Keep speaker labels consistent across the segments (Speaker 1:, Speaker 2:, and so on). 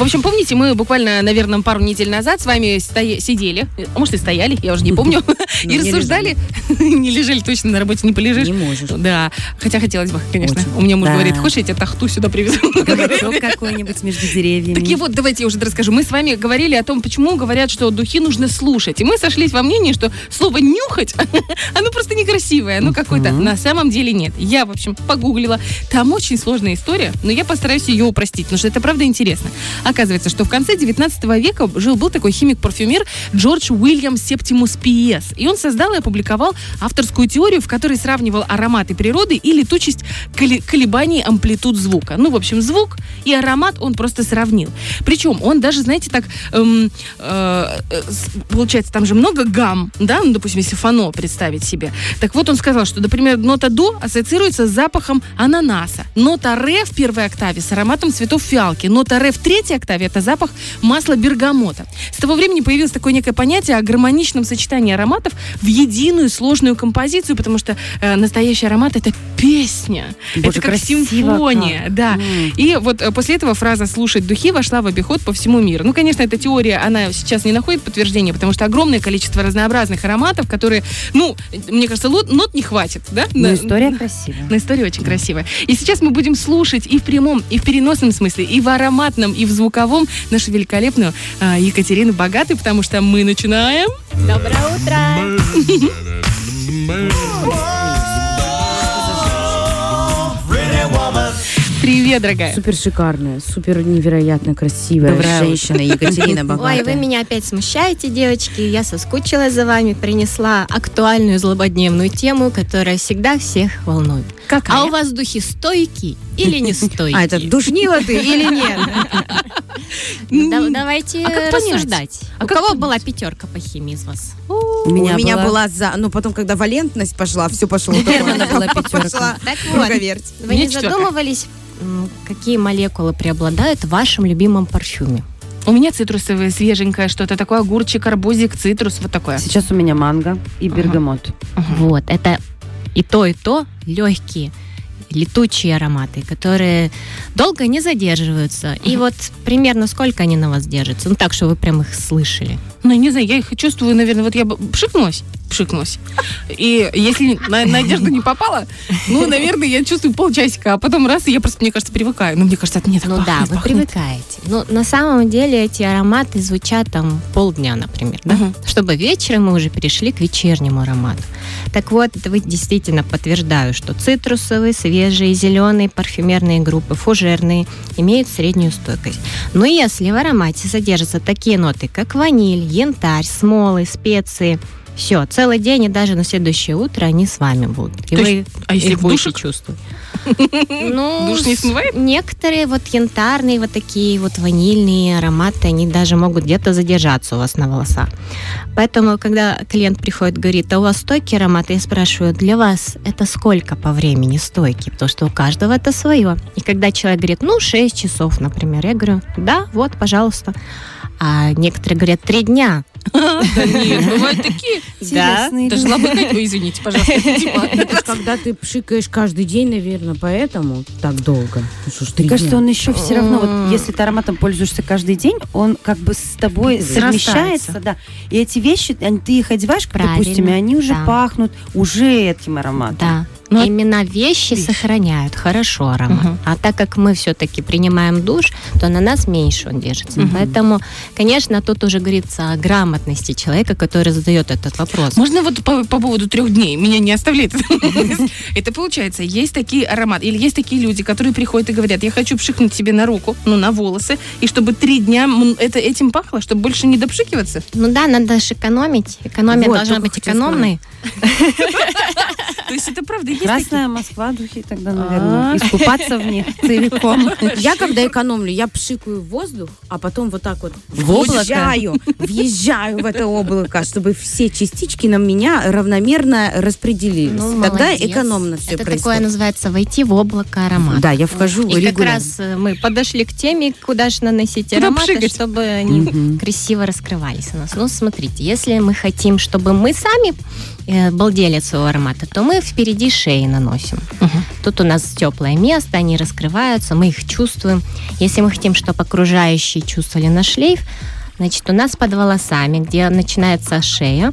Speaker 1: В общем, помните, мы буквально, наверное, пару недель назад с вами стоя- сидели, а может и стояли, я уже не помню,
Speaker 2: Ну,
Speaker 1: и рассуждали. Не лежали точно, на работе не полежишь.
Speaker 2: Не можешь.
Speaker 1: Да, хотя хотелось бы, конечно. У меня муж говорит, хочешь, я тебе тахту сюда привезу?
Speaker 2: Какой-нибудь между деревьями.
Speaker 1: Так и вот, давайте я уже расскажу. Мы с вами говорили о том, почему говорят, что духи нужно слушать. И мы сошлись во мнении, что слово «нюхать», оно просто некрасивое, оно какое-то. На самом деле нет. Я, в общем, погуглила. Там очень сложная история, но я постараюсь ее упростить, потому что это правда интересно. Оказывается, что в конце 19 века жил-был такой химик-парфюмер Джордж Уильям Септимус Пиес. И он создал и опубликовал авторскую теорию, в которой сравнивал ароматы природы и летучесть колебаний амплитуд звука. Ну, в общем, звук и аромат он просто сравнил. Причем он даже, знаете, так, эм, э, э, получается, там же много гамм, да, ну, допустим, если фано представить себе. Так вот, он сказал, что, например, нота до ассоциируется с запахом ананаса. Нота ре в первой октаве с ароматом цветов фиалки. Нота ре в третьей октаве это запах масла бергамота. С того времени появилось такое некое понятие о гармоничном сочетании ароматов в единую сложную композицию, потому что э, настоящий аромат это песня.
Speaker 2: Боже,
Speaker 1: это как
Speaker 2: красиво
Speaker 1: симфония,
Speaker 2: как.
Speaker 1: да.
Speaker 2: М.
Speaker 1: И вот э, после этого фраза «слушать духи» вошла в обиход по всему миру. Ну, конечно, эта теория, она сейчас не находит подтверждения, потому что огромное количество разнообразных ароматов, которые, ну, мне кажется, лот- нот не хватит, да?
Speaker 2: Но
Speaker 1: На-
Speaker 2: история красивая.
Speaker 1: но история очень красивая. И сейчас мы будем слушать и в прямом, и в переносном смысле, и в ароматном, и в звуковом нашу великолепную а, Екатерину Богатой, потому что мы начинаем.
Speaker 3: Доброе утро!
Speaker 1: Привет, дорогая.
Speaker 2: Супер шикарная, супер невероятно красивая
Speaker 4: Доброе
Speaker 2: женщина Екатерина Богатая.
Speaker 3: Ой, вы меня опять смущаете, девочки. Я соскучилась за вами, принесла актуальную злободневную тему, которая всегда всех волнует.
Speaker 1: Какая?
Speaker 3: А у вас духи стойкие или не стойкие?
Speaker 2: А, это душнила ты или нет?
Speaker 3: Ну, да- давайте
Speaker 1: А
Speaker 3: рассуждать.
Speaker 1: А
Speaker 3: У кого была пятерка по химии из вас?
Speaker 2: У
Speaker 4: У меня была за... Ну, потом, когда валентность пошла, все пошло.
Speaker 2: У Германа была пятерка.
Speaker 4: Пошла
Speaker 3: Так вот, вы не задумывались, какие молекулы преобладают в вашем любимом парфюме?
Speaker 1: У меня цитрусовое, свеженькое что-то такое, огурчик, арбузик, цитрус, вот такое.
Speaker 2: Сейчас у меня манго и бергамот.
Speaker 3: Вот, это и то, и то легкие, летучие ароматы, которые долго не задерживаются. И вот примерно сколько они на вас держатся? Ну так, что вы прям их слышали.
Speaker 1: Ну, не знаю, я их чувствую, наверное, вот я бы пшикнулась, пшикнулась. И если на, на одежду не попала, ну, наверное, я чувствую полчасика, а потом раз, и я просто, мне кажется, привыкаю. Ну, мне кажется, это не так
Speaker 3: Ну
Speaker 1: пахнет,
Speaker 3: да, вы
Speaker 1: пахнет.
Speaker 3: привыкаете. Но на самом деле эти ароматы звучат там полдня, например, да?
Speaker 1: Мгм.
Speaker 3: Чтобы вечером мы уже перешли к вечернему аромату. Так вот, это вы действительно подтверждаю, что цитрусовые, свежие, зеленые парфюмерные группы, фужерные имеют среднюю стойкость. Но если в аромате содержатся такие ноты, как ваниль, янтарь, смолы, специи, все, целый день и даже на следующее утро они с вами будут. И
Speaker 1: То
Speaker 3: вы
Speaker 1: есть, а если
Speaker 3: их
Speaker 1: душик?
Speaker 3: чувствовать. Ну,
Speaker 1: Душ не смывает?
Speaker 3: Некоторые вот янтарные, вот такие вот ванильные ароматы, они даже могут где-то задержаться у вас на волосах. Поэтому, когда клиент приходит, говорит, а у вас стойкий аромат, я спрашиваю, для вас это сколько по времени стойкий? Потому что у каждого это свое. И когда человек говорит, ну, 6 часов, например, я говорю, да, вот, пожалуйста. А некоторые говорят, три дня.
Speaker 1: Да нет, бывают такие.
Speaker 2: Интересные
Speaker 1: Даже лобыкать, ой, извините, пожалуйста.
Speaker 4: Когда ты пшикаешь каждый день, наверное, поэтому так долго. Ну
Speaker 2: Мне кажется, он еще все равно, вот если ты ароматом пользуешься каждый день, он как бы с тобой совмещается, да. И эти вещи, ты их одеваешь, допустим, и они уже
Speaker 3: да.
Speaker 2: пахнут уже этим ароматом.
Speaker 3: Да.
Speaker 1: Ну, а-
Speaker 3: Именно вещи
Speaker 1: Вещи.
Speaker 3: сохраняют хорошо аромат.
Speaker 1: Мгм.
Speaker 3: А так как мы все-таки принимаем душ, то на нас меньше он держится.
Speaker 1: Мгм.
Speaker 3: Поэтому, конечно, тут уже говорится о грамотности человека, который задает этот вопрос.
Speaker 1: Можно вот по, по поводу трех дней меня не оставляет. Это получается, есть такие ароматы, или есть такие люди, которые приходят и говорят, я хочу пшикнуть себе на руку, ну, на волосы, и чтобы три дня это этим пахло, чтобы больше не допшикиваться.
Speaker 3: Ну да, надо же экономить. Экономия
Speaker 2: Вот,
Speaker 3: должна быть экономной.
Speaker 1: То есть это правда, есть
Speaker 2: Красная Москва духи тогда,
Speaker 1: А.
Speaker 2: наверное. Искупаться в них целиком.
Speaker 4: Я когда экономлю, я пшикаю в воздух, а потом вот так вот
Speaker 2: В облако?
Speaker 4: въезжаю, въезжаю в это облако, чтобы все частички на меня равномерно распределились.
Speaker 3: Ну,
Speaker 4: Тогда
Speaker 3: молодец.
Speaker 4: экономно все
Speaker 3: Это такое
Speaker 4: происходит.
Speaker 3: называется войти в облако аромата.
Speaker 4: Да, я вхожу
Speaker 3: И как раз э, мы подошли к теме, куда же наносить
Speaker 1: Куда
Speaker 3: ароматы,
Speaker 1: пшикать?
Speaker 3: чтобы они красиво раскрывались у нас. Ну, смотрите, если мы хотим, чтобы мы сами балдели своего аромата, то мы впереди шеи наносим. Тут у нас теплое место, они раскрываются, мы их чувствуем. Если мы хотим, чтобы окружающие чувствовали наш шлейф, Значит, у нас под волосами, где начинается шея,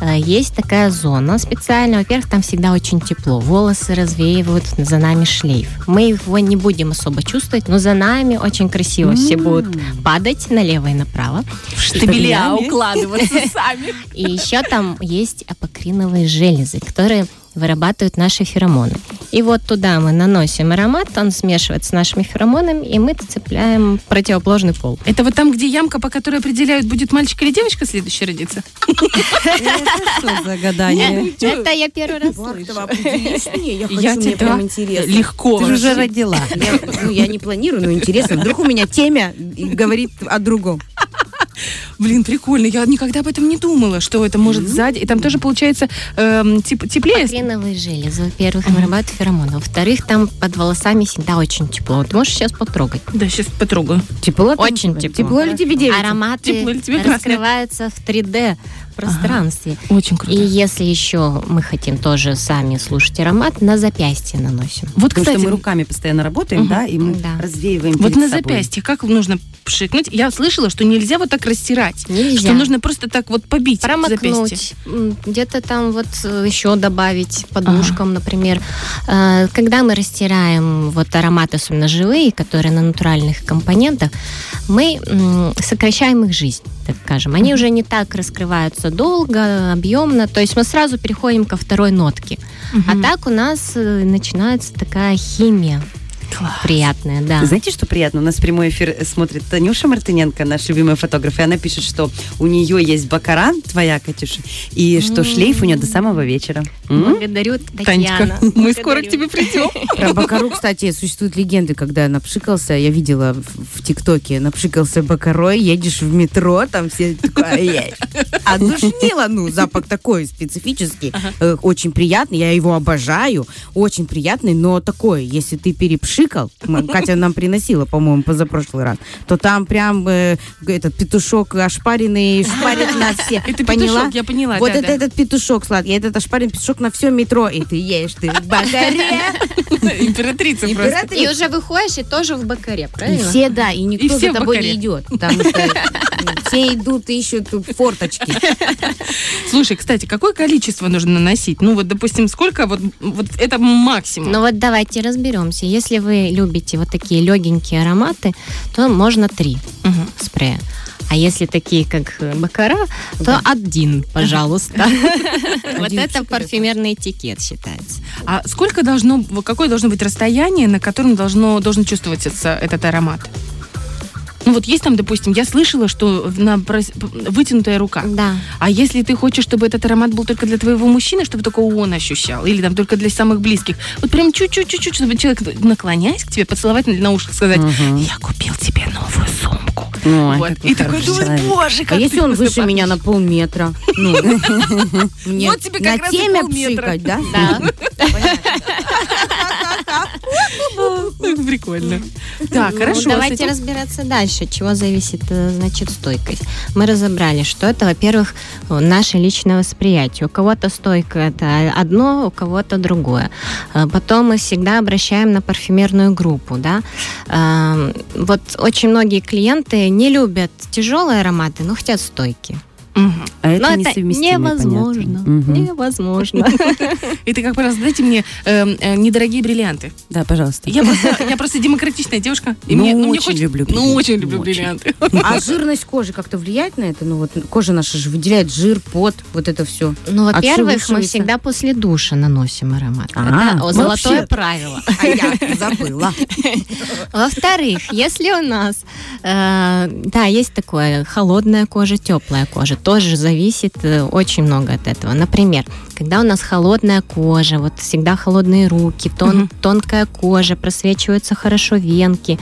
Speaker 3: э, есть такая зона специальная. Во-первых, там всегда очень тепло. Волосы развеивают за нами шлейф. Мы его не будем особо чувствовать, но за нами очень красиво все будут падать налево и направо.
Speaker 1: Штабеля укладываться сами.
Speaker 3: И еще там есть апокриновые железы, которые вырабатывают наши феромоны. И вот туда мы наносим аромат, он смешивается с нашими феромонами, и мы цепляем противоположный пол.
Speaker 1: Это вот там, где ямка, по которой определяют, будет мальчик или девочка следующий родиться?
Speaker 2: Это что за гадание?
Speaker 3: Это я первый раз слышу.
Speaker 4: я хочу,
Speaker 1: Я
Speaker 4: мне
Speaker 1: тебя
Speaker 4: прям интересно.
Speaker 1: легко.
Speaker 2: Ты уже родила.
Speaker 4: Ну, я не планирую, но интересно. Вдруг у меня темя говорит о другом.
Speaker 1: Блин, прикольно. Я никогда об этом не думала, что это может сзади. И там тоже получается теп- теплее.
Speaker 3: Апокриновые железы, во-первых, вырабатывают феромоны. Во-вторых, там под волосами всегда очень тепло. Вот можешь сейчас потрогать.
Speaker 1: Да, сейчас потрогаю.
Speaker 4: Тепло? там
Speaker 3: Очень тепло.
Speaker 4: Тепло ли тебе девять?
Speaker 3: Ароматы
Speaker 1: Тепло или тебе красное?
Speaker 3: раскрываются в 3D пространстве.
Speaker 1: Очень круто.
Speaker 3: И если еще мы хотим тоже сами слушать аромат, на запястье наносим.
Speaker 1: вот,
Speaker 2: Потому
Speaker 1: кстати,
Speaker 2: что мы руками постоянно работаем,
Speaker 1: Мгм.
Speaker 2: да, и мы
Speaker 3: Да.
Speaker 2: развеиваем
Speaker 1: вот
Speaker 2: перед
Speaker 1: на
Speaker 2: собой.
Speaker 1: запястье как нужно пшикнуть? Я слышала, что нельзя вот так растирать.
Speaker 3: Нельзя.
Speaker 1: Что нужно просто так вот побить запястье.
Speaker 3: Промокнуть, где-то там вот э, еще добавить подушкам, например. Э, Когда мы растираем вот ароматы, особенно живые, которые на натуральных компонентах, мы сокращаем их жизнь, так скажем. Они уже не так раскрываются долго, объемно, то есть мы сразу переходим ко второй нотке. А
Speaker 1: Мгм.
Speaker 3: так у нас э, начинается такая химия
Speaker 1: Класс.
Speaker 3: приятная, да.
Speaker 2: Знаете, что приятно? У нас прямой эфир смотрит Танюша Мартыненко, наш любимый фотограф, и она пишет, что у нее есть бакара, твоя, Катюша, и что шлейф у нее до самого вечера. М?
Speaker 3: Благодарю,
Speaker 1: Танечка,
Speaker 3: Татьяна.
Speaker 1: мы скоро к тебе придем.
Speaker 4: Про Бакару, кстати, существуют легенды, когда напшикался, я видела в, ТикТоке, напшикался Бакарой, едешь в метро, там все такое, «Ей». а ну, запах такой специфический, э, очень приятный, я его обожаю, очень приятный, но такой, если ты перепшикал, м, Катя нам приносила, по-моему, позапрошлый раз, то там прям э, этот петушок ошпаренный шпарит на все,
Speaker 1: Это
Speaker 4: поняла?
Speaker 1: петушок, я поняла.
Speaker 4: Вот
Speaker 1: да,
Speaker 4: это
Speaker 1: да.
Speaker 4: этот петушок сладкий, этот ошпаренный петушок на все метро, и ты ешь, ты в Бакаре.
Speaker 1: Императрица просто.
Speaker 3: И уже выходишь и тоже в бакаре,
Speaker 4: И
Speaker 3: правильно?
Speaker 4: все, да, и никто
Speaker 1: И все
Speaker 4: за тобой
Speaker 1: Бакаре.
Speaker 4: не идет, потому что все идут и ищут форточки.
Speaker 1: Слушай, кстати, какое количество нужно наносить? Ну вот, допустим, сколько вот, вот это максимум?
Speaker 3: Ну вот давайте разберемся. Если вы любите вот такие легенькие ароматы, то можно три
Speaker 1: Мгм.
Speaker 3: спрея. А если такие, как э, Бакара, то один, пожалуйста. Вот это парфюмерный этикет считается.
Speaker 1: А сколько должно, какое должно быть расстояние, на котором должно, должен чувствоваться этот аромат? Ну вот есть там, допустим, я слышала, что на прос- вытянутая рука.
Speaker 3: Да.
Speaker 1: А если ты хочешь, чтобы этот аромат был только для твоего мужчины, чтобы только он ощущал, или там только для самых близких, вот прям чуть-чуть-чуть, чтобы человек, наклоняясь к тебе, поцеловать на ушко, сказать,
Speaker 2: Мгм.
Speaker 1: я купил тебе новую сумку.
Speaker 2: Ой,
Speaker 1: Вот. И такой думаешь, боже,
Speaker 4: А
Speaker 1: как
Speaker 4: если
Speaker 1: ты
Speaker 4: он выше меня на
Speaker 1: пахнешь».
Speaker 4: полметра? Ну,
Speaker 1: Вот тебе
Speaker 4: на
Speaker 1: как раз
Speaker 4: темя
Speaker 1: полметра.
Speaker 4: пшикать, да?
Speaker 3: Да.
Speaker 1: Прикольно. Так,
Speaker 3: Ну,
Speaker 1: хорошо.
Speaker 3: давайте разбираться дальше. От чего зависит, э, значит, стойкость. Мы разобрали, что это, во-первых, э, наше личное восприятие. У кого-то стойка это одно, у кого-то другое. Э, Потом мы всегда обращаем на парфюмерную группу, да. Эм, Вот очень многие клиенты не любят тяжелые ароматы, но хотят стойкие.
Speaker 2: А это
Speaker 3: но это
Speaker 2: несовместимо,
Speaker 3: невозможно.
Speaker 2: понятно. Мгм.
Speaker 3: Невозможно.
Speaker 1: И ты, как раз, дайте мне эм, э, недорогие бриллианты.
Speaker 2: Да, пожалуйста.
Speaker 1: Я просто, демократичная девушка.
Speaker 2: Ну,
Speaker 1: ну,
Speaker 2: очень люблю
Speaker 1: Ну,
Speaker 2: бриллианты.
Speaker 1: очень люблю
Speaker 2: Очень.
Speaker 1: бриллианты.
Speaker 4: А жирность кожи как-то влияет на это? Ну вот кожа наша же выделяет жир, пот, вот это все.
Speaker 3: Ну, во-первых, мы всегда после душа наносим аромат.
Speaker 4: А,
Speaker 3: Это золотое правило.
Speaker 4: А я забыла.
Speaker 3: Во-вторых, если у нас, э, да, есть такое холодная кожа, теплая кожа, тоже зависит э, очень много от этого. Например, когда у нас холодная кожа, вот всегда холодные руки, тон-
Speaker 1: Мгм.
Speaker 3: тонкая кожа, просвечиваются хорошо венки,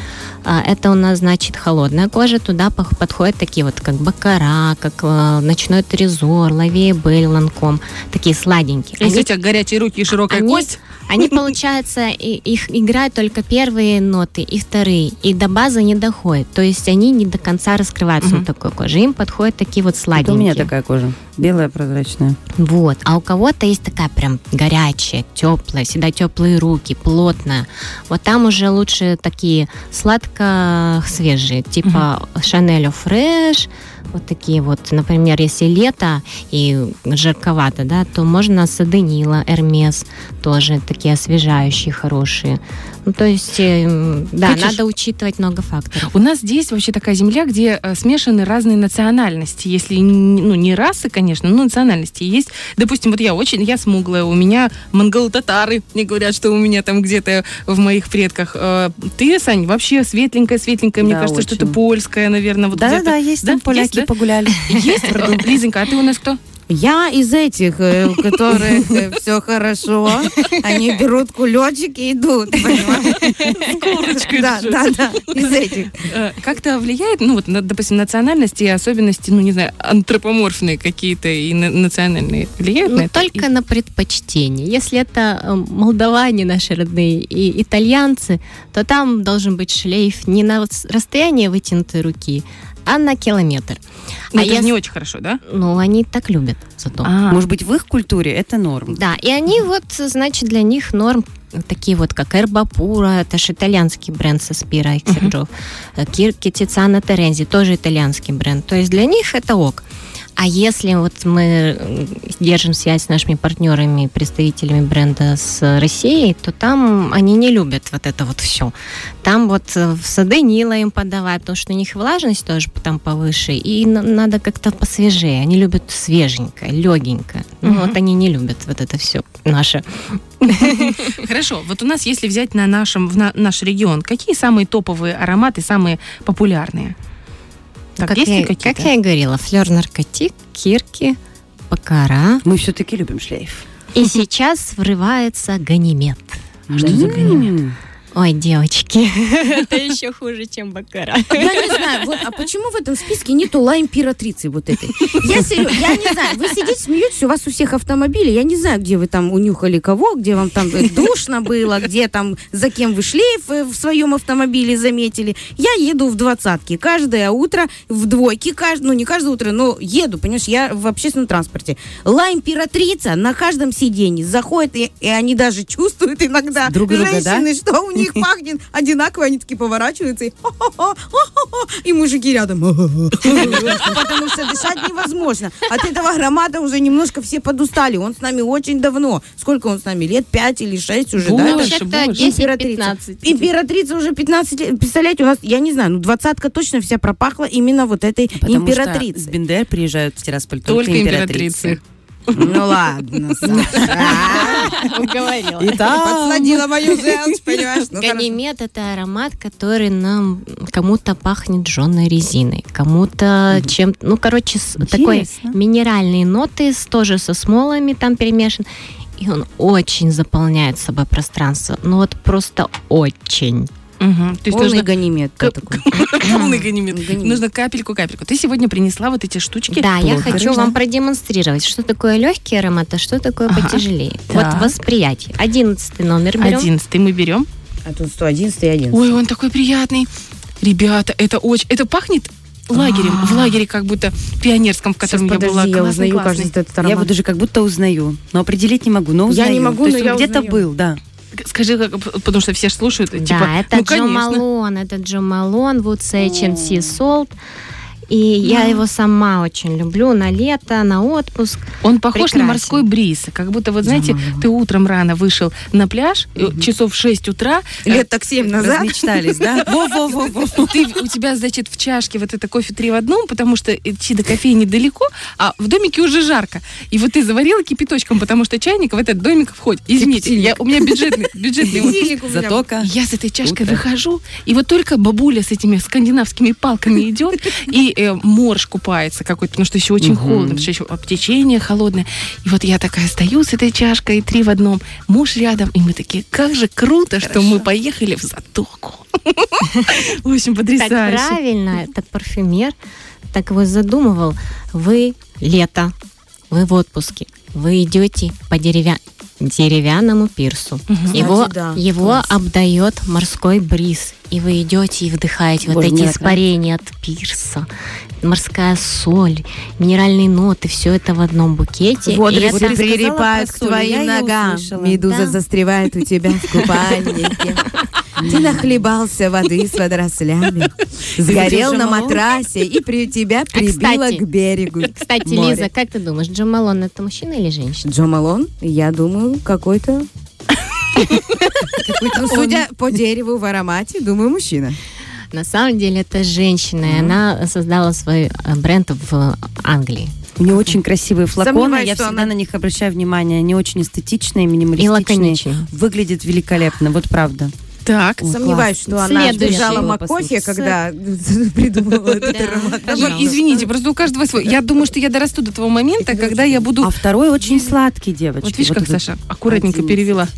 Speaker 3: а, это у нас значит холодная кожа, туда подходят такие вот как бакара, как э, ночной трезор, лавея бель, ланком, такие сладенькие.
Speaker 1: Если
Speaker 3: Они
Speaker 1: у тебя горячие руки и широкая
Speaker 3: Они-
Speaker 1: кость,
Speaker 3: они, получается, и- их играют только первые ноты и вторые, и до базы не доходят. То есть они не до конца раскрываются
Speaker 1: Мгм.
Speaker 3: на такой коже. Им подходят такие вот
Speaker 2: Это у
Speaker 3: сладенькие.
Speaker 2: меня такая кожа. Белая прозрачная.
Speaker 3: Вот. А у кого-то есть такая прям горячая, теплая, всегда теплые руки, плотная. Вот там уже лучше такие сладко свежие, типа Шанель Фреш, вот такие вот, например, если лето и жарковато, да, то можно Саденила, Эрмес, тоже такие освежающие, хорошие. Ну, то есть, э, да,
Speaker 1: Хочешь-
Speaker 3: надо учитывать много факторов.
Speaker 1: У нас здесь вообще такая земля, где э, смешаны разные национальности. Если, ну, не расы, конечно, но национальности. Есть, допустим, вот я очень, я смуглая, у меня монголо-татары, мне говорят, что у меня там где-то в моих предках. Э, Ты, Сань, вообще светленькая-светленькая, мне
Speaker 2: Да,
Speaker 1: кажется, что-то
Speaker 2: очень.
Speaker 1: польская, наверное. Вот
Speaker 2: Да,
Speaker 1: где-то.
Speaker 2: да, есть там
Speaker 1: Есть,
Speaker 2: поляки
Speaker 1: да?
Speaker 2: погуляли.
Speaker 1: Есть? Лизонька, а ты у нас кто?
Speaker 4: Я из этих, э, у которых все хорошо, они берут кулечек и идут, понимаешь? Да, да, да, из этих.
Speaker 1: Э, Как-то влияет, ну вот, на, допустим, национальности и особенности, ну не знаю, антропоморфные какие-то и на- национальные влияют на
Speaker 3: Ну,
Speaker 1: это?
Speaker 3: только на предпочтение. Если это э, молдаване наши родные и итальянцы, то там должен быть шлейф не на расстояние вытянутой руки, а на километр.
Speaker 1: Ну,
Speaker 3: а
Speaker 1: это же
Speaker 3: если-
Speaker 1: не очень хорошо, да?
Speaker 3: Ну, они так любят зато.
Speaker 1: А,
Speaker 2: Может быть, в их культуре это норм.
Speaker 3: Да, и они вот, значит, для них норм такие вот, как Эрбапура, это же итальянский бренд со Спира и Серджов. Кирки Тициана Терензи, тоже итальянский бренд. То есть для них это ок. А если вот мы держим связь с нашими партнерами, представителями бренда с Россией, то там они не любят вот это вот все. Там вот э, в сады Нила им подавать, потому что у них влажность тоже там повыше, и на- надо как-то посвежее. Они любят свеженькое, легенькое. Ну
Speaker 1: Мгм.
Speaker 3: вот они не любят вот это все наше.
Speaker 1: Хорошо, вот у нас, если взять на нашем, в на- наш регион, какие самые топовые ароматы, самые популярные? Так,
Speaker 3: как,
Speaker 1: есть
Speaker 3: я, как я и говорила, флер наркотик, кирки, бакара.
Speaker 2: Мы все-таки любим шлейф.
Speaker 3: И сейчас врывается ганимед.
Speaker 1: А что за ганимед?
Speaker 3: Ой, девочки, это еще хуже, чем бакара.
Speaker 4: Я не знаю, вот, а почему в этом списке нету ла императрицы вот этой? Я серьезно, я не знаю, вы сидите, смеетесь, у вас у всех автомобили, я не знаю, где вы там унюхали кого, где вам там э, душно было, где там, за кем вы шлейф э, в своем автомобиле заметили. Я еду в двадцатке каждое утро, в двойке, кажд- ну не каждое утро, но еду, понимаешь, я в общественном транспорте. Ла императрица на каждом сиденье заходит, и, и они даже чувствуют иногда,
Speaker 2: Друг друга, да?
Speaker 4: что у них пахнет одинаково, они такие поворачиваются и мужики рядом. Потому что дышать невозможно. От этого громада уже немножко все подустали. Он с нами очень давно. Сколько он с нами? Лет 5 или 6 уже, да?
Speaker 1: Больше, больше.
Speaker 3: 10-15.
Speaker 4: Императрица уже 15 лет. Представляете, у нас, я не знаю, ну двадцатка точно вся пропахла именно вот этой
Speaker 2: Потому что с
Speaker 4: императрицей.
Speaker 2: Бендер приезжают в Тирасполь
Speaker 1: Только
Speaker 2: только
Speaker 1: императрицы.
Speaker 2: императрицы.
Speaker 4: Ну ладно, Саша.
Speaker 3: Уговорила.
Speaker 4: Подсадила мою желчь, понимаешь? Ну.
Speaker 3: Ганимед это аромат, который нам кому-то пахнет жженой резиной, кому-то чем ну, короче, с- такой минеральные ноты, тоже со смолами там перемешан. И он очень заполняет собой пространство. Ну вот просто очень.
Speaker 1: Мгм. То есть
Speaker 4: Полный
Speaker 1: нужно
Speaker 4: ганимед.
Speaker 1: К-
Speaker 4: такой.
Speaker 1: полный ганимед. Нужно капельку-капельку. Ты сегодня принесла вот эти штучки.
Speaker 3: Да, я хочу вам продемонстрировать, что такое легкий аромат, а что такое потяжелее. Вот восприятие. Одиннадцатый номер берем.
Speaker 1: Одиннадцатый мы берем.
Speaker 4: А тут 111 и 11.
Speaker 1: Ой, он такой приятный. Ребята, это очень... Это пахнет лагерем. В лагере как будто пионерском, в котором я была.
Speaker 4: подожди, я
Speaker 1: Классный,
Speaker 4: узнаю,
Speaker 1: классный.
Speaker 4: кажется, этот
Speaker 2: Я
Speaker 4: аромат.
Speaker 2: его даже как будто узнаю. Но определить не могу, но
Speaker 4: Я
Speaker 2: узнаю.
Speaker 4: не могу,
Speaker 2: То есть
Speaker 4: но
Speaker 2: он
Speaker 4: я
Speaker 2: где-то
Speaker 4: узнаю.
Speaker 2: был, да.
Speaker 1: Скажи, потому что все слушают.
Speaker 3: Да,
Speaker 1: типа,
Speaker 3: это
Speaker 1: ну,
Speaker 3: Джо
Speaker 1: конечно.
Speaker 3: Малон, это Джо Малон, Wood Sage and Sea Salt. И я его сама очень люблю на лето, на отпуск.
Speaker 1: Он похож
Speaker 3: Прекрасен.
Speaker 1: на морской бриз. Как будто, вот знаете, ты утром рано вышел на пляж, э, часов в 6 утра. э,
Speaker 4: Лет так 7 назад.
Speaker 2: Размечтались, да? Во-во-во-во.
Speaker 1: Ты, у тебя, значит, в чашке вот это кофе три в одном, потому что идти до кофейни далеко, а в домике уже жарко. И вот ты заварила кипяточком, потому что чайник в этот домик входит. Извините, я, у меня бюджетный, бюджетный
Speaker 4: был.
Speaker 2: Затока.
Speaker 1: Я с этой чашкой
Speaker 2: Утро.
Speaker 1: выхожу, и вот только бабуля с этими скандинавскими палками идет, и э, морж купается какой-то, потому что еще очень холодно, потому что еще течение холодное. И вот я такая стою с этой чашкой, три в одном, муж рядом, и мы такие, как же круто, что мы поехали в затоку. В общем,
Speaker 3: Так
Speaker 1: потрясающе.
Speaker 3: правильно, этот парфюмер так его задумывал. Вы лето, вы в отпуске, вы идете по деревя... деревянному пирсу. Его,
Speaker 4: да,
Speaker 3: его
Speaker 4: класс.
Speaker 3: обдает морской бриз. И вы идете и вдыхаете вот
Speaker 2: Боже, мне
Speaker 3: эти испарения от пирса. Морская соль, минеральные ноты, все это в одном букете. И
Speaker 4: Водоросли
Speaker 3: это-
Speaker 4: прилипают к твоим ногам.
Speaker 2: услышала.
Speaker 4: Медуза
Speaker 3: Да.
Speaker 4: застревает у тебя в купальнике. Ты нахлебался воды с водорослями, сгорел на матрасе и при тебя прибило
Speaker 3: кстати,
Speaker 4: к берегу.
Speaker 3: Кстати. Лиза, как ты думаешь, Джо Малон это мужчина или женщина?
Speaker 4: Джо Малон, я думаю, какой-то... Ну, судя по дереву в аромате, думаю, мужчина.
Speaker 3: На самом деле это женщина, и она создала свой э, бренд в Англии.
Speaker 2: У нее очень красивые флаконы,
Speaker 4: Сомневаюсь,
Speaker 2: я
Speaker 4: что
Speaker 2: всегда
Speaker 4: она-
Speaker 2: на них обращаю внимание. Они очень эстетичные,
Speaker 3: И
Speaker 2: минималистичные.
Speaker 3: лаконичные.
Speaker 2: Выглядят великолепно, вот правда.
Speaker 1: Так.
Speaker 2: Ой,
Speaker 4: Сомневаюсь, что она
Speaker 2: Было
Speaker 4: Макофе, когда придумала этот аромат.
Speaker 1: Извините, просто у каждого свой. Я думаю, что я дорасту до того момента, когда я буду...
Speaker 2: А второй очень сладкий, девочки.
Speaker 1: Вот видишь, как Саша аккуратненько перевела.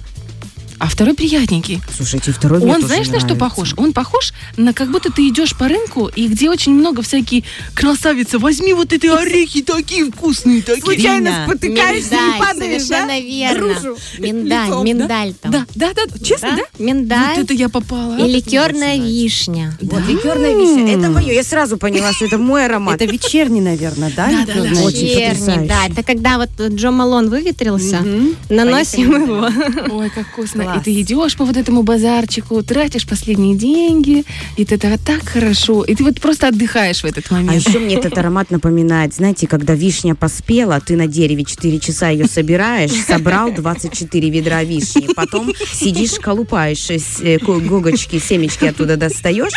Speaker 1: А второй приятненький.
Speaker 4: Слушайте, второй
Speaker 1: Он, знаешь, на что похож? Он похож на как будто ты идешь по рынку, и где очень много всякие красавицы. Возьми вот эти орехи, такие вкусные, такие.
Speaker 4: Случайно спотыкаешься и
Speaker 3: Миндаль,
Speaker 4: падаешь, да?
Speaker 3: совершенно верно. Миндаль,
Speaker 1: Лицом, да?
Speaker 3: миндаль там.
Speaker 1: Да, да, да, честно, да?
Speaker 3: Миндаль
Speaker 1: Вот это я попала.
Speaker 3: и
Speaker 1: а?
Speaker 3: ликерная вишня.
Speaker 4: Вот ликерная вишня. Это мое. Я сразу поняла, что это мой аромат.
Speaker 2: Это вечерний, наверное, да?
Speaker 1: Да, да, да.
Speaker 3: Вечерний, да. Это когда вот Джо Малон выветрился, наносим его.
Speaker 1: Ой, как вкусно.
Speaker 2: Класс.
Speaker 1: И ты идешь по вот этому базарчику, тратишь последние деньги, и это так хорошо. И ты вот просто отдыхаешь в этот
Speaker 4: А
Speaker 1: момент.
Speaker 4: еще мне этот аромат напоминает, знаете, когда вишня поспела, ты на дереве 4 часа ее собираешь, собрал 24 ведра вишни, потом сидишь, колупаешь э, э, гогочки, семечки оттуда достаешь,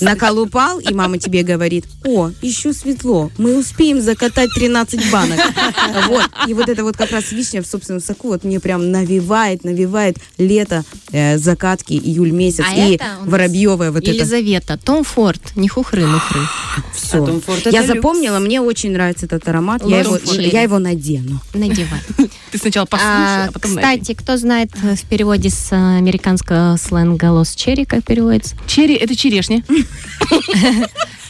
Speaker 4: наколупал, и мама тебе говорит, о, еще светло, мы успеем закатать 13 банок. Вот. И вот это вот как раз вишня в собственном соку вот мне прям навевает, навевает лето, э, закатки, июль месяц,
Speaker 3: А
Speaker 4: и
Speaker 3: это
Speaker 4: воробьевое вот это
Speaker 3: Елизавета, Том Форд, не хухры-мухры.
Speaker 4: Все.
Speaker 2: А Форд
Speaker 4: Я запомнила, мне очень нравится этот аромат. Я его, я его надену.
Speaker 3: Надевай.
Speaker 1: Ты сначала послушай, а,
Speaker 3: А,
Speaker 1: потом надень.
Speaker 3: кстати, кто знает э, в переводе с э, американского сленга «лос черри», как переводится?
Speaker 1: Черри — это черешня.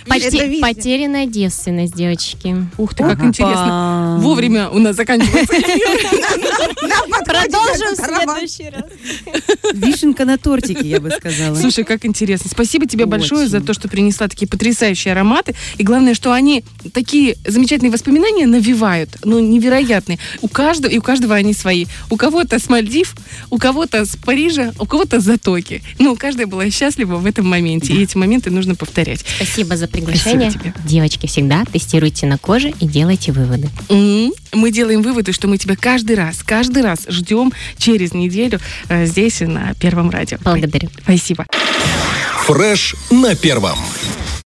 Speaker 4: Вишня.
Speaker 3: Потерянная девственность, девочки.
Speaker 1: Ух ты, как интересно. Вовремя у нас заканчивается.
Speaker 3: Продолжим в следующий раз.
Speaker 2: Вишенка на тортике, я бы сказала.
Speaker 1: Слушай, как интересно. Спасибо тебе большое за то, что принесла такие потрясающие ароматы. И главное, что они такие замечательные воспоминания навевают. Ну, невероятные. У каждого, и у каждого они свои. У кого-то с Мальдив, у кого-то с Парижа, у кого-то с Затоки. Ну, каждая была счастлива в этом моменте. И эти моменты нужно повторять.
Speaker 3: Спасибо за приглашение.
Speaker 1: тебе.
Speaker 3: Девочки, всегда тестируйте на коже и делайте выводы.
Speaker 1: М, Мы делаем выводы, что мы тебя каждый раз, каждый раз ждем через неделю э, здесь на Первом радио.
Speaker 3: Благодарю.
Speaker 1: Спасибо.
Speaker 5: Фреш на первом.